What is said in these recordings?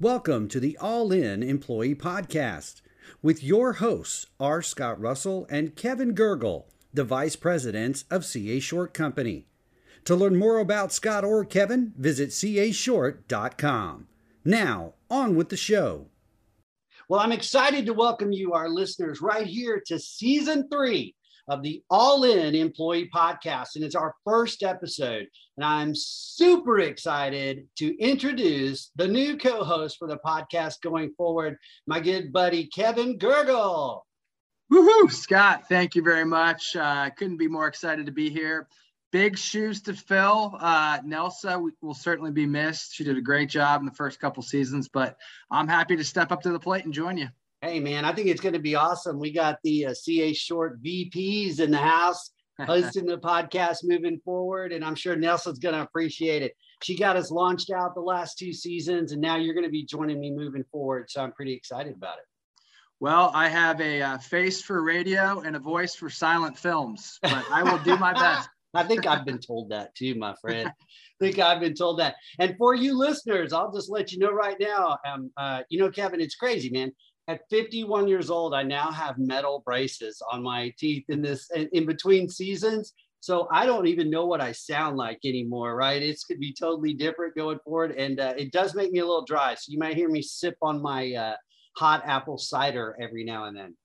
Welcome to the All In Employee Podcast with your hosts, R. Scott Russell and Kevin Gergel, the Vice Presidents of CA Short Company. To learn more about Scott or Kevin, visit cashort.com. Now, on with the show. Well, I'm excited to welcome you, our listeners, right here to season three of the All In Employee Podcast. And it's our first episode. And I'm super excited to introduce the new co host for the podcast going forward, my good buddy, Kevin Gergel. Woohoo, Scott. Thank you very much. I uh, couldn't be more excited to be here. Big shoes to fill. Uh, Nelsa will certainly be missed. She did a great job in the first couple seasons, but I'm happy to step up to the plate and join you. Hey, man, I think it's going to be awesome. We got the uh, CA Short VPs in the house hosting the podcast moving forward, and I'm sure Nelson's going to appreciate it. She got us launched out the last two seasons, and now you're going to be joining me moving forward. So I'm pretty excited about it. Well, I have a uh, face for radio and a voice for silent films, but I will do my best. I think I've been told that too, my friend. I think I've been told that. And for you listeners, I'll just let you know right now. Um, uh, you know, Kevin, it's crazy, man at 51 years old, I now have metal braces on my teeth in this in, between seasons. So I don't even know what I sound like anymore, right? It's could be totally different going forward, and uh, it does make me a little dry. So you might hear me sip on my uh, hot apple cider every now and then.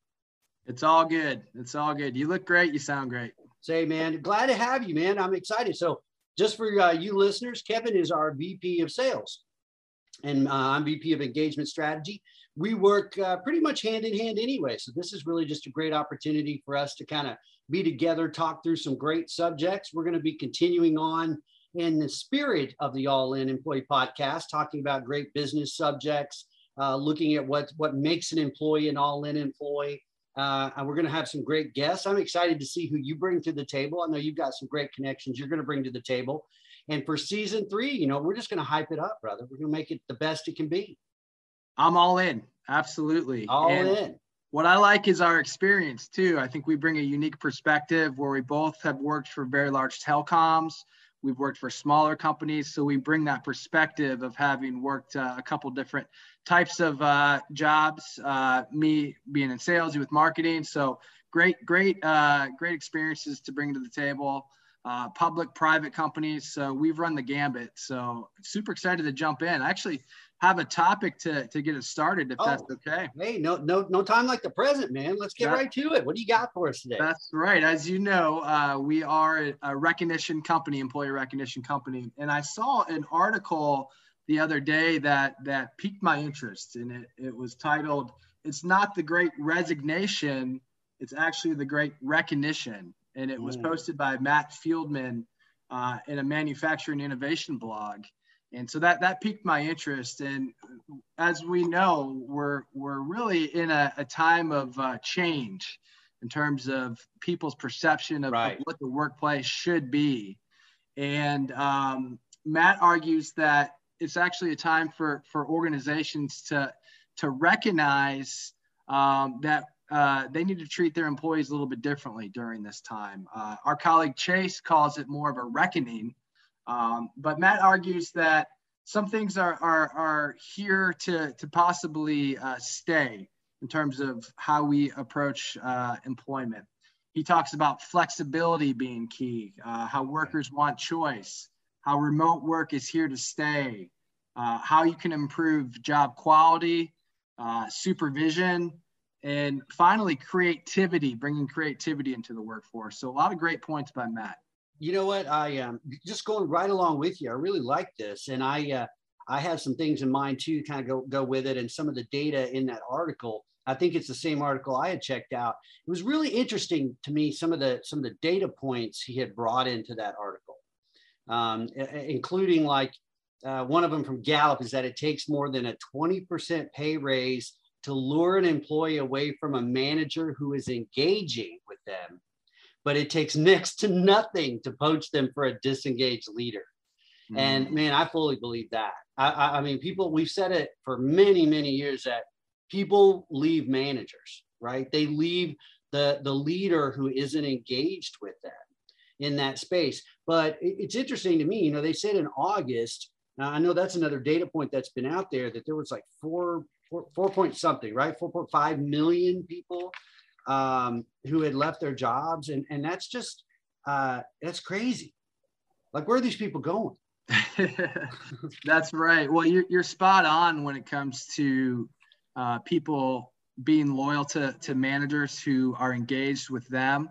It's all good. It's all good. You look great. You sound great. Say, man, glad to have you, man. I'm excited. So just for uh, you listeners, Kevin is our VP of Sales, and uh, I'm VP of Engagement Strategy we work uh, pretty much hand in hand anyway. So this is really just a great opportunity for us to kind of be together, talk through some great subjects. We're going to be continuing on in the spirit of the All In Employee Podcast, talking about great business subjects, uh, looking at what what makes an employee an All In employee. Uh, and we're going to have some great guests. I'm excited to see who you bring to the table. I know you've got some great connections you're going to bring to the table. And for season three, you know, we're just going to hype it up, brother. We're going to make it the best it can be. I'm all in. Absolutely. All and in. What I like is our experience too. I think we bring a unique perspective where we both have worked for very large telecoms. We've worked for smaller companies, so we bring that perspective of having worked uh, a couple different types of uh, jobs. Uh, me being in sales, you with marketing. So great, great, uh, great experiences to bring to the table. Uh, public, private companies. So we've run the gambit. So super excited to jump in. Actually, have a topic to, to get it started if oh, that's okay. Hey, no, no, no time like the present, man. Let's get that, right to it. What do you got for us today? That's right. As you know, uh, we are a recognition company, employee recognition company, and I saw an article the other day that that piqued my interest, and it it was titled "It's not the Great Resignation, it's actually the Great Recognition," and it was mm. posted by Matt Fieldman uh, in a manufacturing innovation blog and so that that piqued my interest and as we know we're we're really in a, a time of uh, change in terms of people's perception of, right. of, what the workplace should be and um, matt argues that it's actually a time for for organizations to to recognize um, that uh, they need to treat their employees a little bit differently during this time. Uh, our colleague Chase calls it more of a reckoning um, but Matt argues that some things are, are, are here to, to possibly uh, stay in terms of how we approach uh, employment. He talks about flexibility being key, uh, how workers want choice, how remote work is here to stay, uh, how you can improve job quality, uh, supervision, and finally, creativity, bringing creativity into the workforce. So, a lot of great points by Matt you know what? I am um, just going right along with you. I really like this, and I uh, I have some things in mind too, to kind of go go with it, and some of the data in that article. I think it's the same article I had checked out. It was really interesting to me some of the some of the data points he had brought into that article, um, including like uh, one of them from Gallup is that it takes more than a 20% pay raise to lure an employee away from a manager who is engaging with them but it takes next to nothing to poach them for a disengaged leader. Mm. And man, I fully believe that. I, I, I mean, people, we've said it for many, many years that people leave managers, right? They leave the, the leader who isn't engaged with them in that space. But it's interesting to me, you know, they said in August, Now I know that's another data point that's been out there that there was like four, four, four point something, right? 4.5 million people um, who had left their jobs. And, and that's just, uh, that's crazy. Like, where are these people going? that's right. Well, you're, you're spot on when it comes to uh, people being loyal to, to managers who are engaged with them.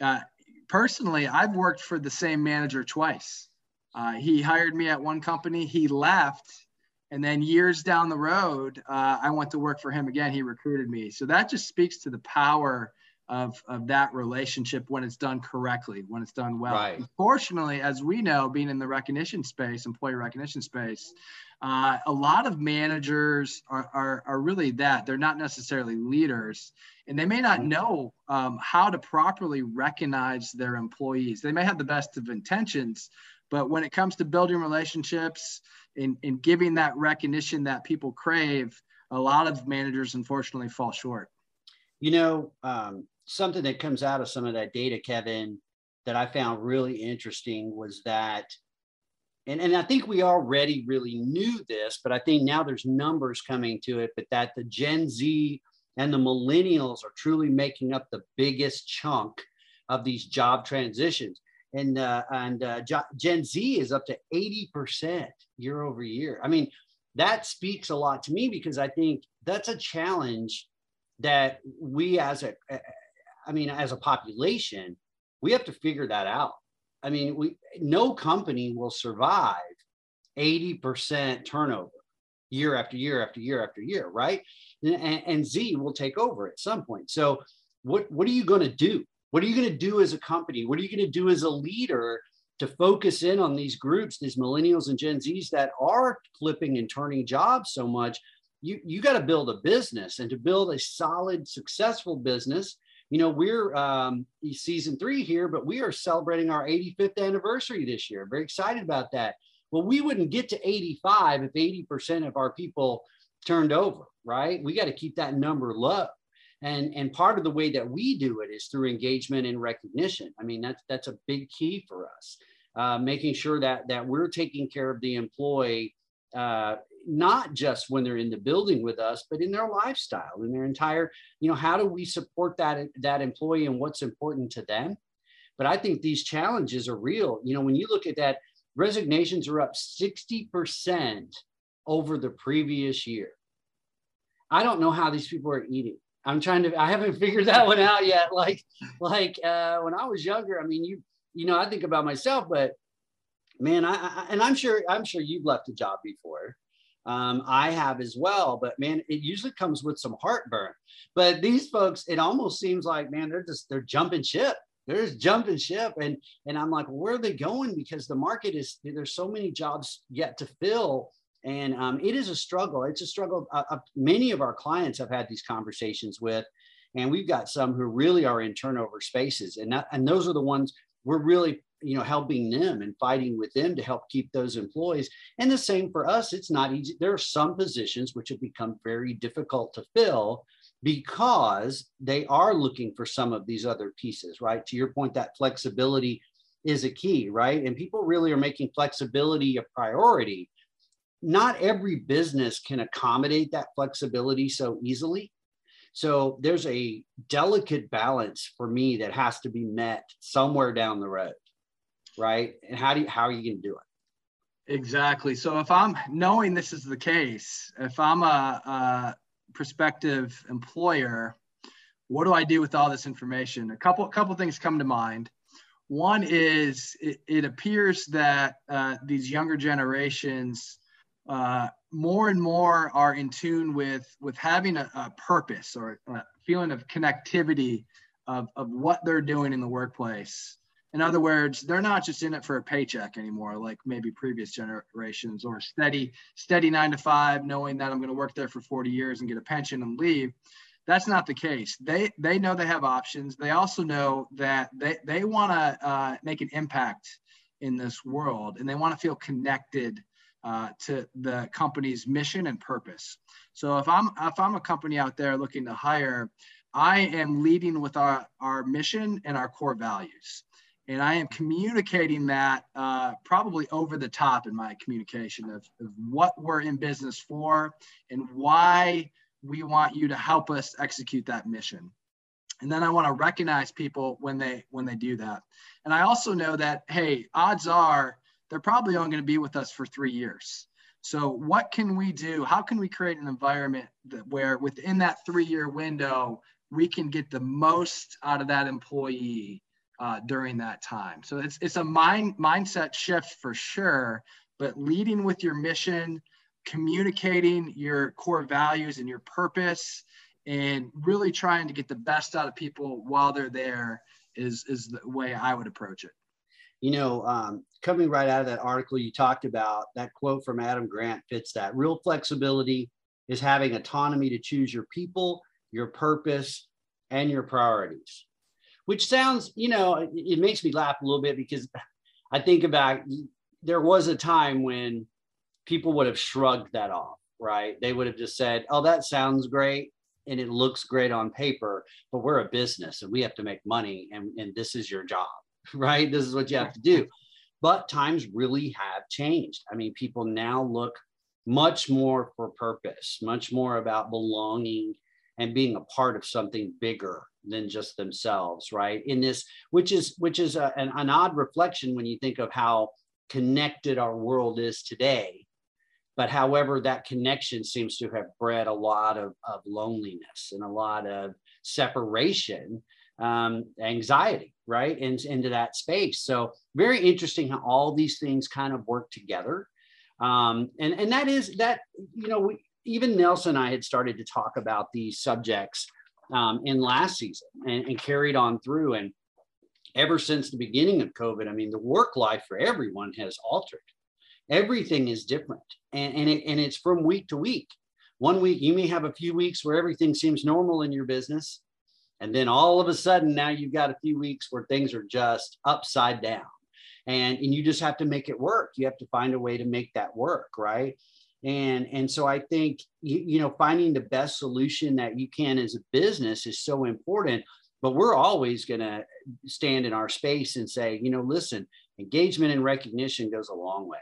Uh, personally, I've worked for the same manager twice. Uh, he hired me at one company, he left, and then years down the road, uh, I went to work for him again. He recruited me. So that just speaks to the power of, of that relationship when it's done correctly, when it's done well. Right. Unfortunately, as we know, being in the recognition space, employee recognition space, uh, a lot of managers are, are, are, really that. They're not necessarily leaders, and they may not mm-hmm. know um, how to properly recognize their employees. They may have the best of intentions, but when it comes to building relationships and, and giving that recognition that people crave, a lot of managers unfortunately fall short. You know, um, something that comes out of some of that data, Kevin, that I found really interesting was that, and, and I think we already really knew this, but I think now there's numbers coming to it, but that the Gen Z and the millennials are truly making up the biggest chunk of these job transitions and uh, and uh, Gen Z is up to 80% year over year. I mean, that speaks a lot to me because I think that's a challenge that we as a I mean as a population, we have to figure that out. I mean, we no company will survive 80% turnover year after year after year after year, right? And, and Z will take over at some point. So what what are you going to do? What are you going to do as a company? What are you going to do as a leader to focus in on these groups, these millennials and Gen Zs that are flipping and turning jobs so much? You, you got to build a business and to build a solid, successful business. You know, we're um, season three here, but we are celebrating our 85th anniversary this year. Very excited about that. Well, we wouldn't get to 85 if 80% of our people turned over, right? We got to keep that number low and and part of the way that we do it is through engagement and recognition. I mean that's that's a big key for us uh, making sure that that we're taking care of the employee uh, not just when they're in the building with us but in their lifestyle in their entire you know how do we support that that employee and what's important to them? But i think these challenges are real. You know when you look at that resignations are up 60% over the previous year. I don't know how these people are eating I'm trying to. I haven't figured that one out yet. Like, like uh, when I was younger, I mean, you, you know, I think about myself, but man, I, I and I'm sure, I'm sure you've left a job before. Um, I have as well, but man, it usually comes with some heartburn. But these folks, it almost seems like, man, they're just they're jumping ship. They're just jumping ship, and and I'm like, where are they going? Because the market is there's so many jobs yet to fill and um, it is a struggle. It's a struggle. Uh, uh, many of our clients have had these conversations with, and we've got some who really are in turnover spaces, and that, and those are the ones we're really you know helping them and fighting with them to help keep those employees. And the same for us. It's not easy. There are some positions which have become very difficult to fill because they are looking for some of these other pieces. Right to your point, that flexibility is a key, right? And people really are making flexibility a priority not every business can accommodate that flexibility so easily. So there's a delicate balance for me that has to be met somewhere down the road, right? And how do you, how are you going to do it? Exactly. So if I'm knowing this is the case, if I'm a, a prospective employer, what do I do with all this information? A couple couple things come to mind. One is it, it appears that uh, these younger generations uh, more and more are in tune with with having a, a purpose or a feeling of connectivity of, of what they're doing in the workplace. In other words, they're not just in it for a paycheck anymore, like maybe previous generations, or steady, steady nine to five, knowing that I'm going to work there for 40 years and get a pension and leave. That's not the case. They they know they have options. They also know that they they want to uh, make an impact in this world, and they want to feel connected uh, to the company's mission and purpose. So if I'm if I'm a company out there looking to hire, I am leading with our, our mission and our core values. and I am communicating that uh, probably over the top in my communication of, of what we're in business for and why we want you to help us execute that mission. And then I want to recognize people when they when they do that. And I also know that hey, odds are they're probably only going to be with us for three years. So what can we do? How can we create an environment that where within that three-year window we can get the most out of that employee uh, during that time? So it's it's a mind mindset shift for sure. But leading with your mission, communicating your core values and your purpose, and really trying to get the best out of people while they're there is is the way I would approach it you know, um, coming right out of that article you talked about, that quote from Adam Grant fits that. Real flexibility is having autonomy to choose your people, your purpose, and your priorities. Which sounds, you know, it, it makes me laugh a little bit because I think about there was a time when people would have shrugged that off, right? They would have just said, oh, that sounds great and it looks great on paper, but we're a business and we have to make money and, and this is your job right? This is what you have to do. But times really have changed. I mean, people now look much more for purpose, much more about belonging and being a part of something bigger than just themselves, right? In this, which is which is a, an, an odd reflection when you think of how connected our world is today. But however, that connection seems to have bred a lot of, of loneliness and a lot of separation um, anxiety, right? Into that space. So very interesting how all these things kind of work together. Um, and, and that is that, you know, we, even Nelson and I had started to talk about these subjects um, in last season and, and carried on through. And ever since the beginning of COVID, I mean, the work life for everyone has altered. Everything is different. And, and, it, and it's from week to week. One week, you may have a few weeks where everything seems normal in your business and then all of a sudden, now you've got a few weeks where things are just upside down. And, and you just have to make it work. You have to find a way to make that work, right? And, and so I think, you, you know, finding the best solution that you can as a business is so important. But we're always going to stand in our space and say, you know, listen, engagement and recognition goes a long way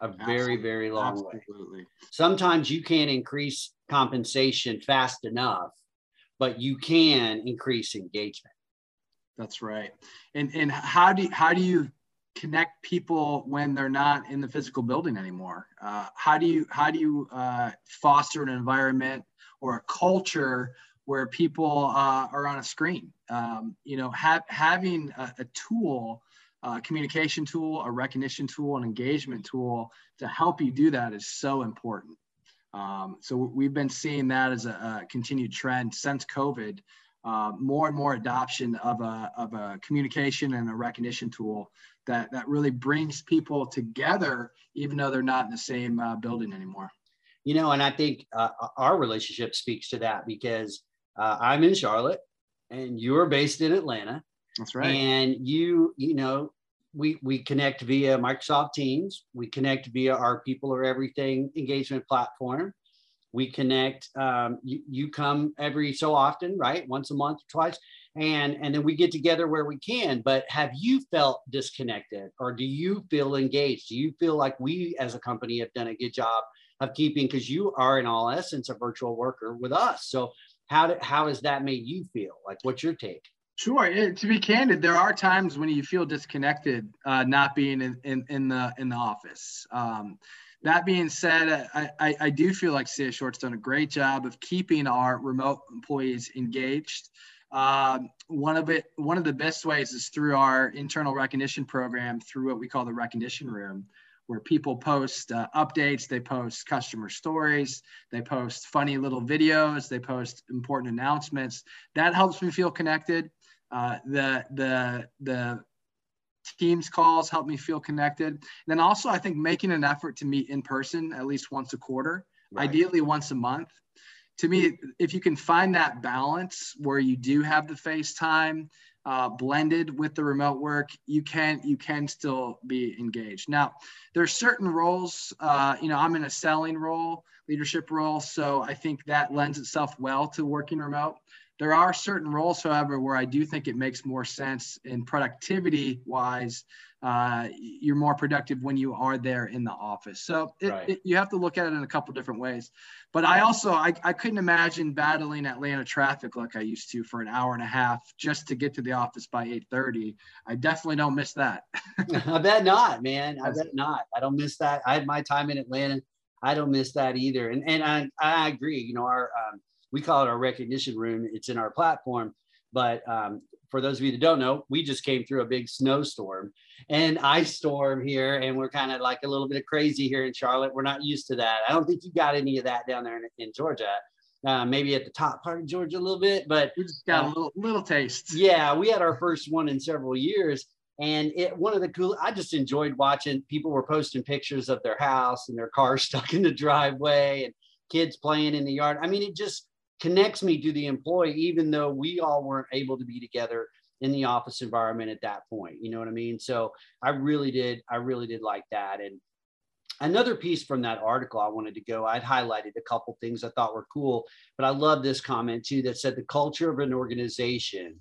a very very long Absolutely. way sometimes you can't increase compensation fast enough but you can increase engagement. That's right. And and how do you, how do you connect people when they're not in the physical building anymore? Uh, how do you how do you uh, foster an environment or a culture where people uh, are on a screen? Um, you know, having a, a tool, a communication tool, a recognition tool, an engagement tool to help you do that is so important. Um, so we've been seeing that as a, a continued trend since COVID. Uh, more and more adoption of a, of a communication and a recognition tool that, that really brings people together, even though they're not in the same uh, building anymore. You know, and I think uh, our relationship speaks to that because uh, I'm in Charlotte and you're based in Atlanta. That's right. And you, you know, we we connect via Microsoft Teams. We connect via our People Are Everything engagement platform. We connect. Um, you, you come every so often, right? Once a month, or twice, and and then we get together where we can. But have you felt disconnected, or do you feel engaged? Do you feel like we as a company have done a good job of keeping? Because you are in all essence a virtual worker with us. So how did, how has that made you feel? Like, what's your take? Sure. to be candid, there are times when you feel disconnected, uh, not being in, in, in, the in the office. Um, that being said, I, I, I, do feel like CA Short's done a great job of keeping our remote employees engaged. Um, one of it, one of the best ways is through our internal recognition program, through what we call the recognition room, where people post uh, updates, they post customer stories, they post funny little videos, they post important announcements. That helps me feel connected. Uh, the the the Teams calls help me feel connected. And then also, I think making an effort to meet in person at least once a quarter, right. ideally once a month. To me, if you can find that balance where you do have the FaceTime uh, blended with the remote work, you can you can still be engaged. Now, there's certain roles. Uh, you know, I'm in a selling role, leadership role, so I think that lends itself well to working remote. There are certain roles, however, where I do think it makes more sense in productivity wise. Uh, you're more productive when you are there in the office. So it, right. it, you have to look at it in a couple different ways. But I also I, I couldn't imagine battling Atlanta traffic like I used to for an hour and a half just to get to the office by 8:30. I definitely don't miss that. I bet not, man. I bet not. I don't miss that. I had my time in Atlanta. I don't miss that either. And and I, I agree. You know, our um, we call it our recognition room. It's in our platform. But um, for those of you that don't know, we just came through a big snowstorm and ice storm here, and we're kind of like a little bit of crazy here in Charlotte. We're not used to that. I don't think you got any of that down there in, in Georgia. Uh, maybe at the top part of Georgia a little bit, but we just got uh, a little, little taste. Yeah, we had our first one in several years, and it one of the cool. I just enjoyed watching people were posting pictures of their house and their car stuck in the driveway and kids playing in the yard. I mean, it just connects me to the employee, even though we all weren't able to be together in the office environment at that point. You know what I mean? So I really did, I really did like that. And another piece from that article I wanted to go, I'd highlighted a couple things I thought were cool, but I love this comment too that said the culture of an organization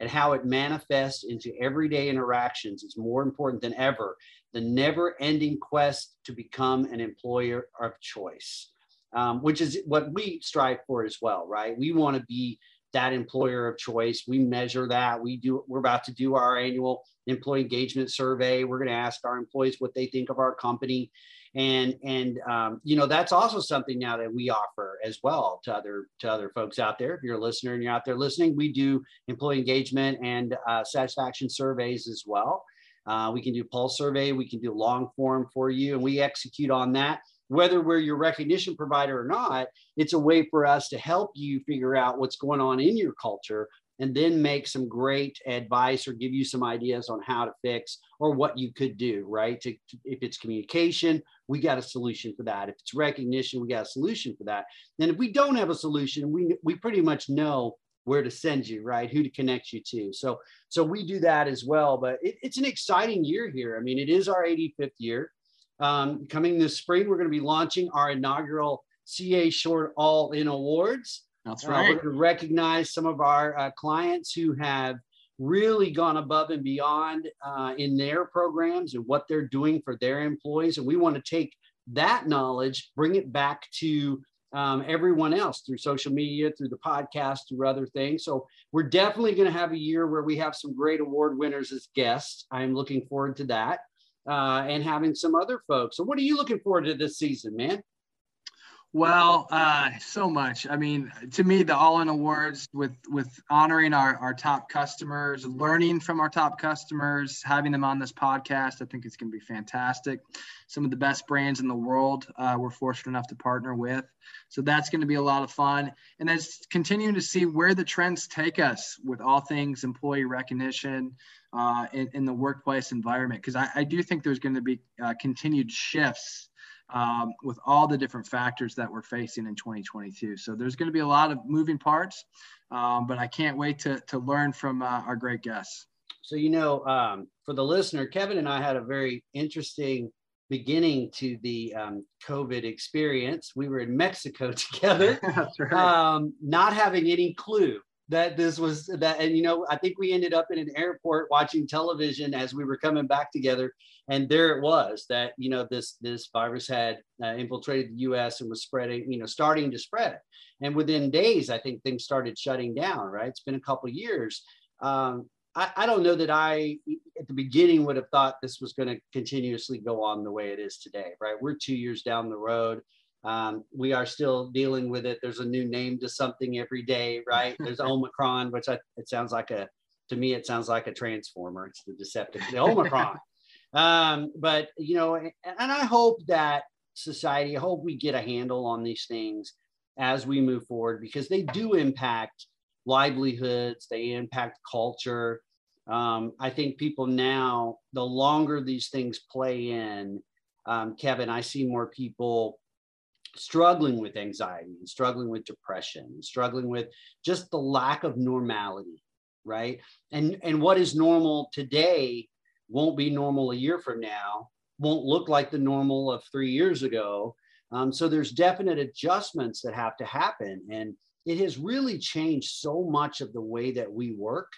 and how it manifests into everyday interactions is more important than ever. The never ending quest to become an employer of choice um, which is what we strive for as well, right? We want to be that employer of choice. We measure that. We do. We're about to do our annual employee engagement survey. We're going to ask our employees what they think of our company, and and um, you know that's also something now that we offer as well to other to other folks out there. If you're a listener and you're out there listening, we do employee engagement and uh, satisfaction surveys as well. Uh, we can do pulse survey. We can do long form for you, and we execute on that whether we're your recognition provider or not, it's a way for us to help you figure out what's going on in your culture and then make some great advice or give you some ideas on how to fix or what you could do, right? To, to, if it's communication, we got a solution for that. If it's recognition, we got a solution for that. And if we don't have a solution, we, we pretty much know where to send you, right? Who to connect you to. So, so we do that as well. But it, it's an exciting year here. I mean, it is our 85th year. Um, coming this spring, we're going to be launching our inaugural CA Short All In Awards. That's right. Uh, we're going to recognize some of our uh, clients who have really gone above and beyond uh, in their programs and what they're doing for their employees. And we want to take that knowledge, bring it back to um, everyone else through social media, through the podcast, through other things. So we're definitely going to have a year where we have some great award winners as guests. I'm looking forward to that uh, and having some other folks. So, what are you looking forward to this season, man? Well, uh, so much. I mean, to me, the All In Awards with with honoring our, our top customers, learning from our top customers, having them on this podcast, I think it's going to be fantastic. Some of the best brands in the world uh, we're fortunate enough to partner with, so that's going to be a lot of fun. And then continuing to see where the trends take us with all things employee recognition uh, in, in, the workplace environment, because I, I, do think there's going to be uh, continued shifts um, with all the different factors that we're facing in 2022. So there's going to be a lot of moving parts, um, but I can't wait to, to learn from uh, our great guests. So, you know, um, for the listener, Kevin and I had a very interesting beginning to the um, COVID experience. We were in Mexico together, right. um, not having any clue that this was that and you know i think we ended up in an airport watching television as we were coming back together. And there it was that you know this this virus had uh, infiltrated the us and was spreading you know starting to spread. And within days i think things started shutting down right? It's been a couple years. Um, I, I don't know that i at the beginning would have thought this was going to continuously go on the way it is today right? We're two years down the road um, we are still dealing with it. There's a new name to something every day, right? There's Omicron, which I, it sounds like a, to me, it sounds like a transformer. It's the deceptive, the Omicron. um, but, you know, and, and I hope that society, I hope we get a handle on these things as we move forward because they do impact livelihoods, they impact culture. Um, I think people now, the longer these things play in, um, Kevin, I see more people struggling with anxiety and struggling with depression and struggling with just the lack of normality right and and what is normal today won't be normal a year from now won't look like the normal of three years ago um, so there's definite adjustments that have to happen and it has really changed so much of the way that we work.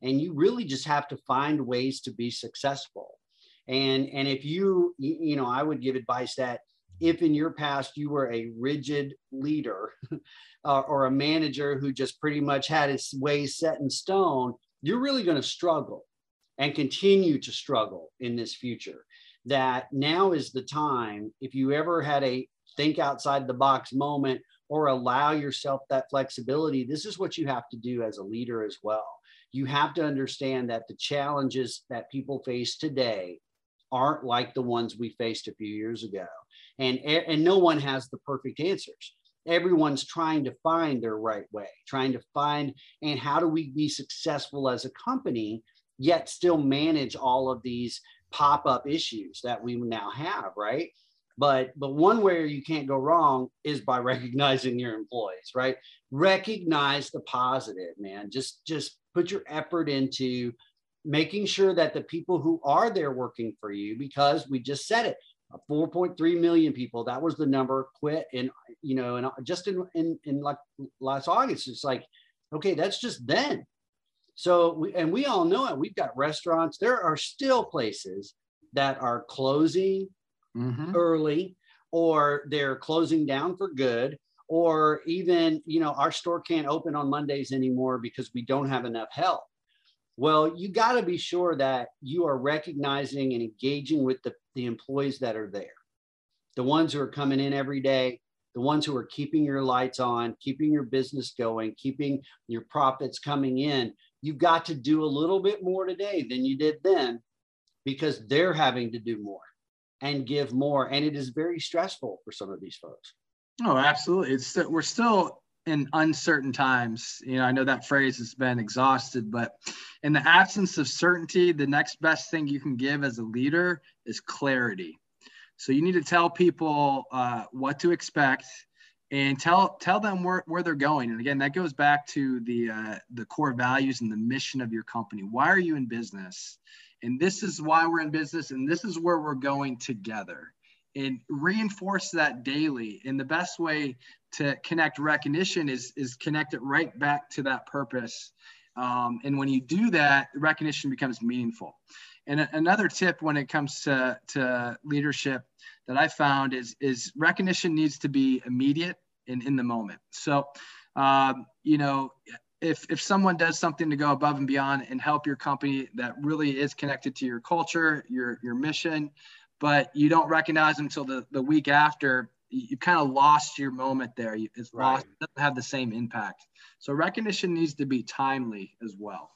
And you really just have to find ways to be successful. And, and if you, you know, I would give advice that if in your past you were a rigid leader uh, or a manager who just pretty much had his ways set in stone, you're really going to struggle and continue to struggle in this future. That now is the time, if you ever had a think outside the box moment or allow yourself that flexibility, this is what you have to do as a leader as well. You have to understand that the challenges that people face today aren't like the ones we faced a few years ago. And, and no one has the perfect answers. Everyone's trying to find their right way, trying to find, and how do we be successful as a company, yet still manage all of these pop up issues that we now have, right? But but one way you can't go wrong is by recognizing your employees, right? Recognize the positive, man. Just just put your effort into making sure that the people who are there working for you, because we just said it, 4.3 million people, that was the number quit and you know, and just in, in, in like last August, it's like, okay, that's just then. So, we, and we all know it. We've got restaurants. There are still places that are closing mm-hmm. early or they're closing down for good or even you know our store can't open on mondays anymore because we don't have enough help well you got to be sure that you are recognizing and engaging with the, the employees that are there the ones who are coming in every day the ones who are keeping your lights on keeping your business going keeping your profits coming in you've got to do a little bit more today than you did then because they're having to do more and give more. And it is very stressful for some of these folks. Oh, absolutely. It's we're still in uncertain times. You know, I know that phrase has been exhausted, but in the absence of certainty, the next best thing you can give as a leader is clarity. So you need to tell people uh, what to expect and tell tell them where, where they're going. And again, that goes back to the uh, the core values and the mission of your company. Why are you in business? and this is why we're in business and this is where we're going together and reinforce that daily. And the best way to connect recognition is is connect it right back to that purpose. Um, and when you do that recognition becomes meaningful. And a- another tip when it comes to, to leadership that i found is is recognition needs to be immediate and in the moment. So um, you know if if someone does something to go above and beyond and help your company that really is connected to your culture, your your mission, but you don't recognize them until the, the week after, you, kind of lost your moment there. It's right. lost, it doesn't have the same impact. So recognition needs to be timely as well.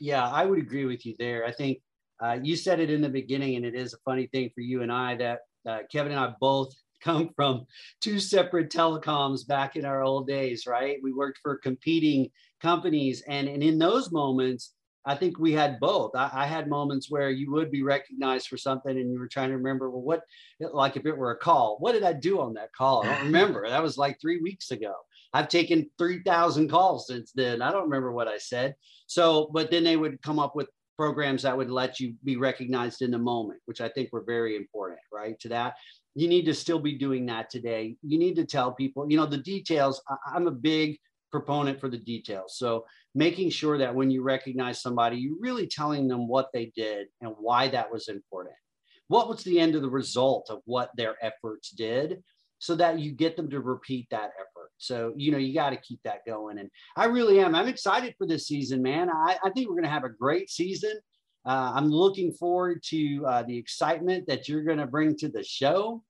Yeah, I would agree with you there. I think uh, you said it in the beginning, and it is a funny thing for you and I that uh, Kevin and I both come from two separate telecoms back in our old days, right? We worked for competing companies. And, and in those moments, I think we had both. I, I, had moments where you would be recognized for something and you were trying to remember, well, what, like if it were a call, what did I do on that call? I don't remember. that was like three weeks ago. I've taken 3,000 calls since then. I don't remember what I said. So, but then they would come up with programs that would let you be recognized in the moment, which I think were very important, right? To that you need to still be doing that today. You need to tell people, you know, the details. I'm a big proponent for the details. So making sure that when you recognize somebody, you're really telling them what they did and why that was important. What was the end of the result of what their efforts did so that you get them to repeat that effort. So, you know, you got to keep that going. And I really am. I'm excited for this season, man. I, I think we're going to have a great season. Uh, I'm looking forward to uh, the excitement that you're going to bring to the show.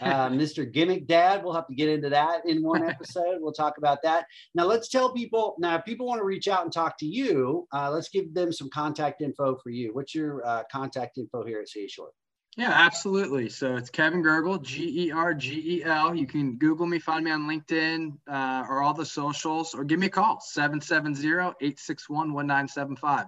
Uh, Mr. Gimmick Dad, we'll have to get into that in one episode. We'll talk about that. Now, let's tell people now, if people want to reach out and talk to you, uh, let's give them some contact info for you. What's your uh, contact info here at CA Short? Yeah, absolutely. So it's Kevin Gergel, G E R G E L. You can Google me, find me on LinkedIn uh, or all the socials, or give me a call 770 861 1975.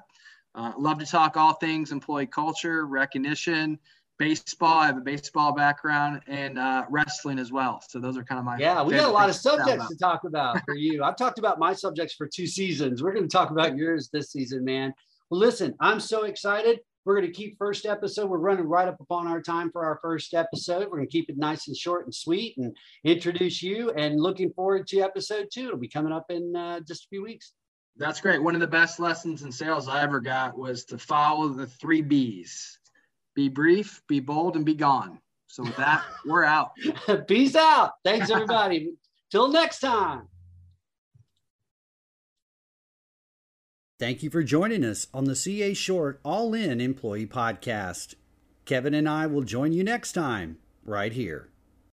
Uh, love to talk all things employee culture, recognition, baseball. I have a baseball background and uh, wrestling as well. So those are kind of my yeah. We got a lot of subjects to talk about for you. I've talked about my subjects for two seasons. We're going to talk about yours this season, man. Well, listen, I'm so excited. We're going to keep first episode. We're running right up upon our time for our first episode. We're going to keep it nice and short and sweet and introduce you. And looking forward to episode two. It'll be coming up in uh, just a few weeks. That's great. One of the best lessons in sales I ever got was to follow the three B's be brief, be bold, and be gone. So, with that, we're out. Peace out. Thanks, everybody. Till next time. Thank you for joining us on the CA Short All In Employee Podcast. Kevin and I will join you next time, right here.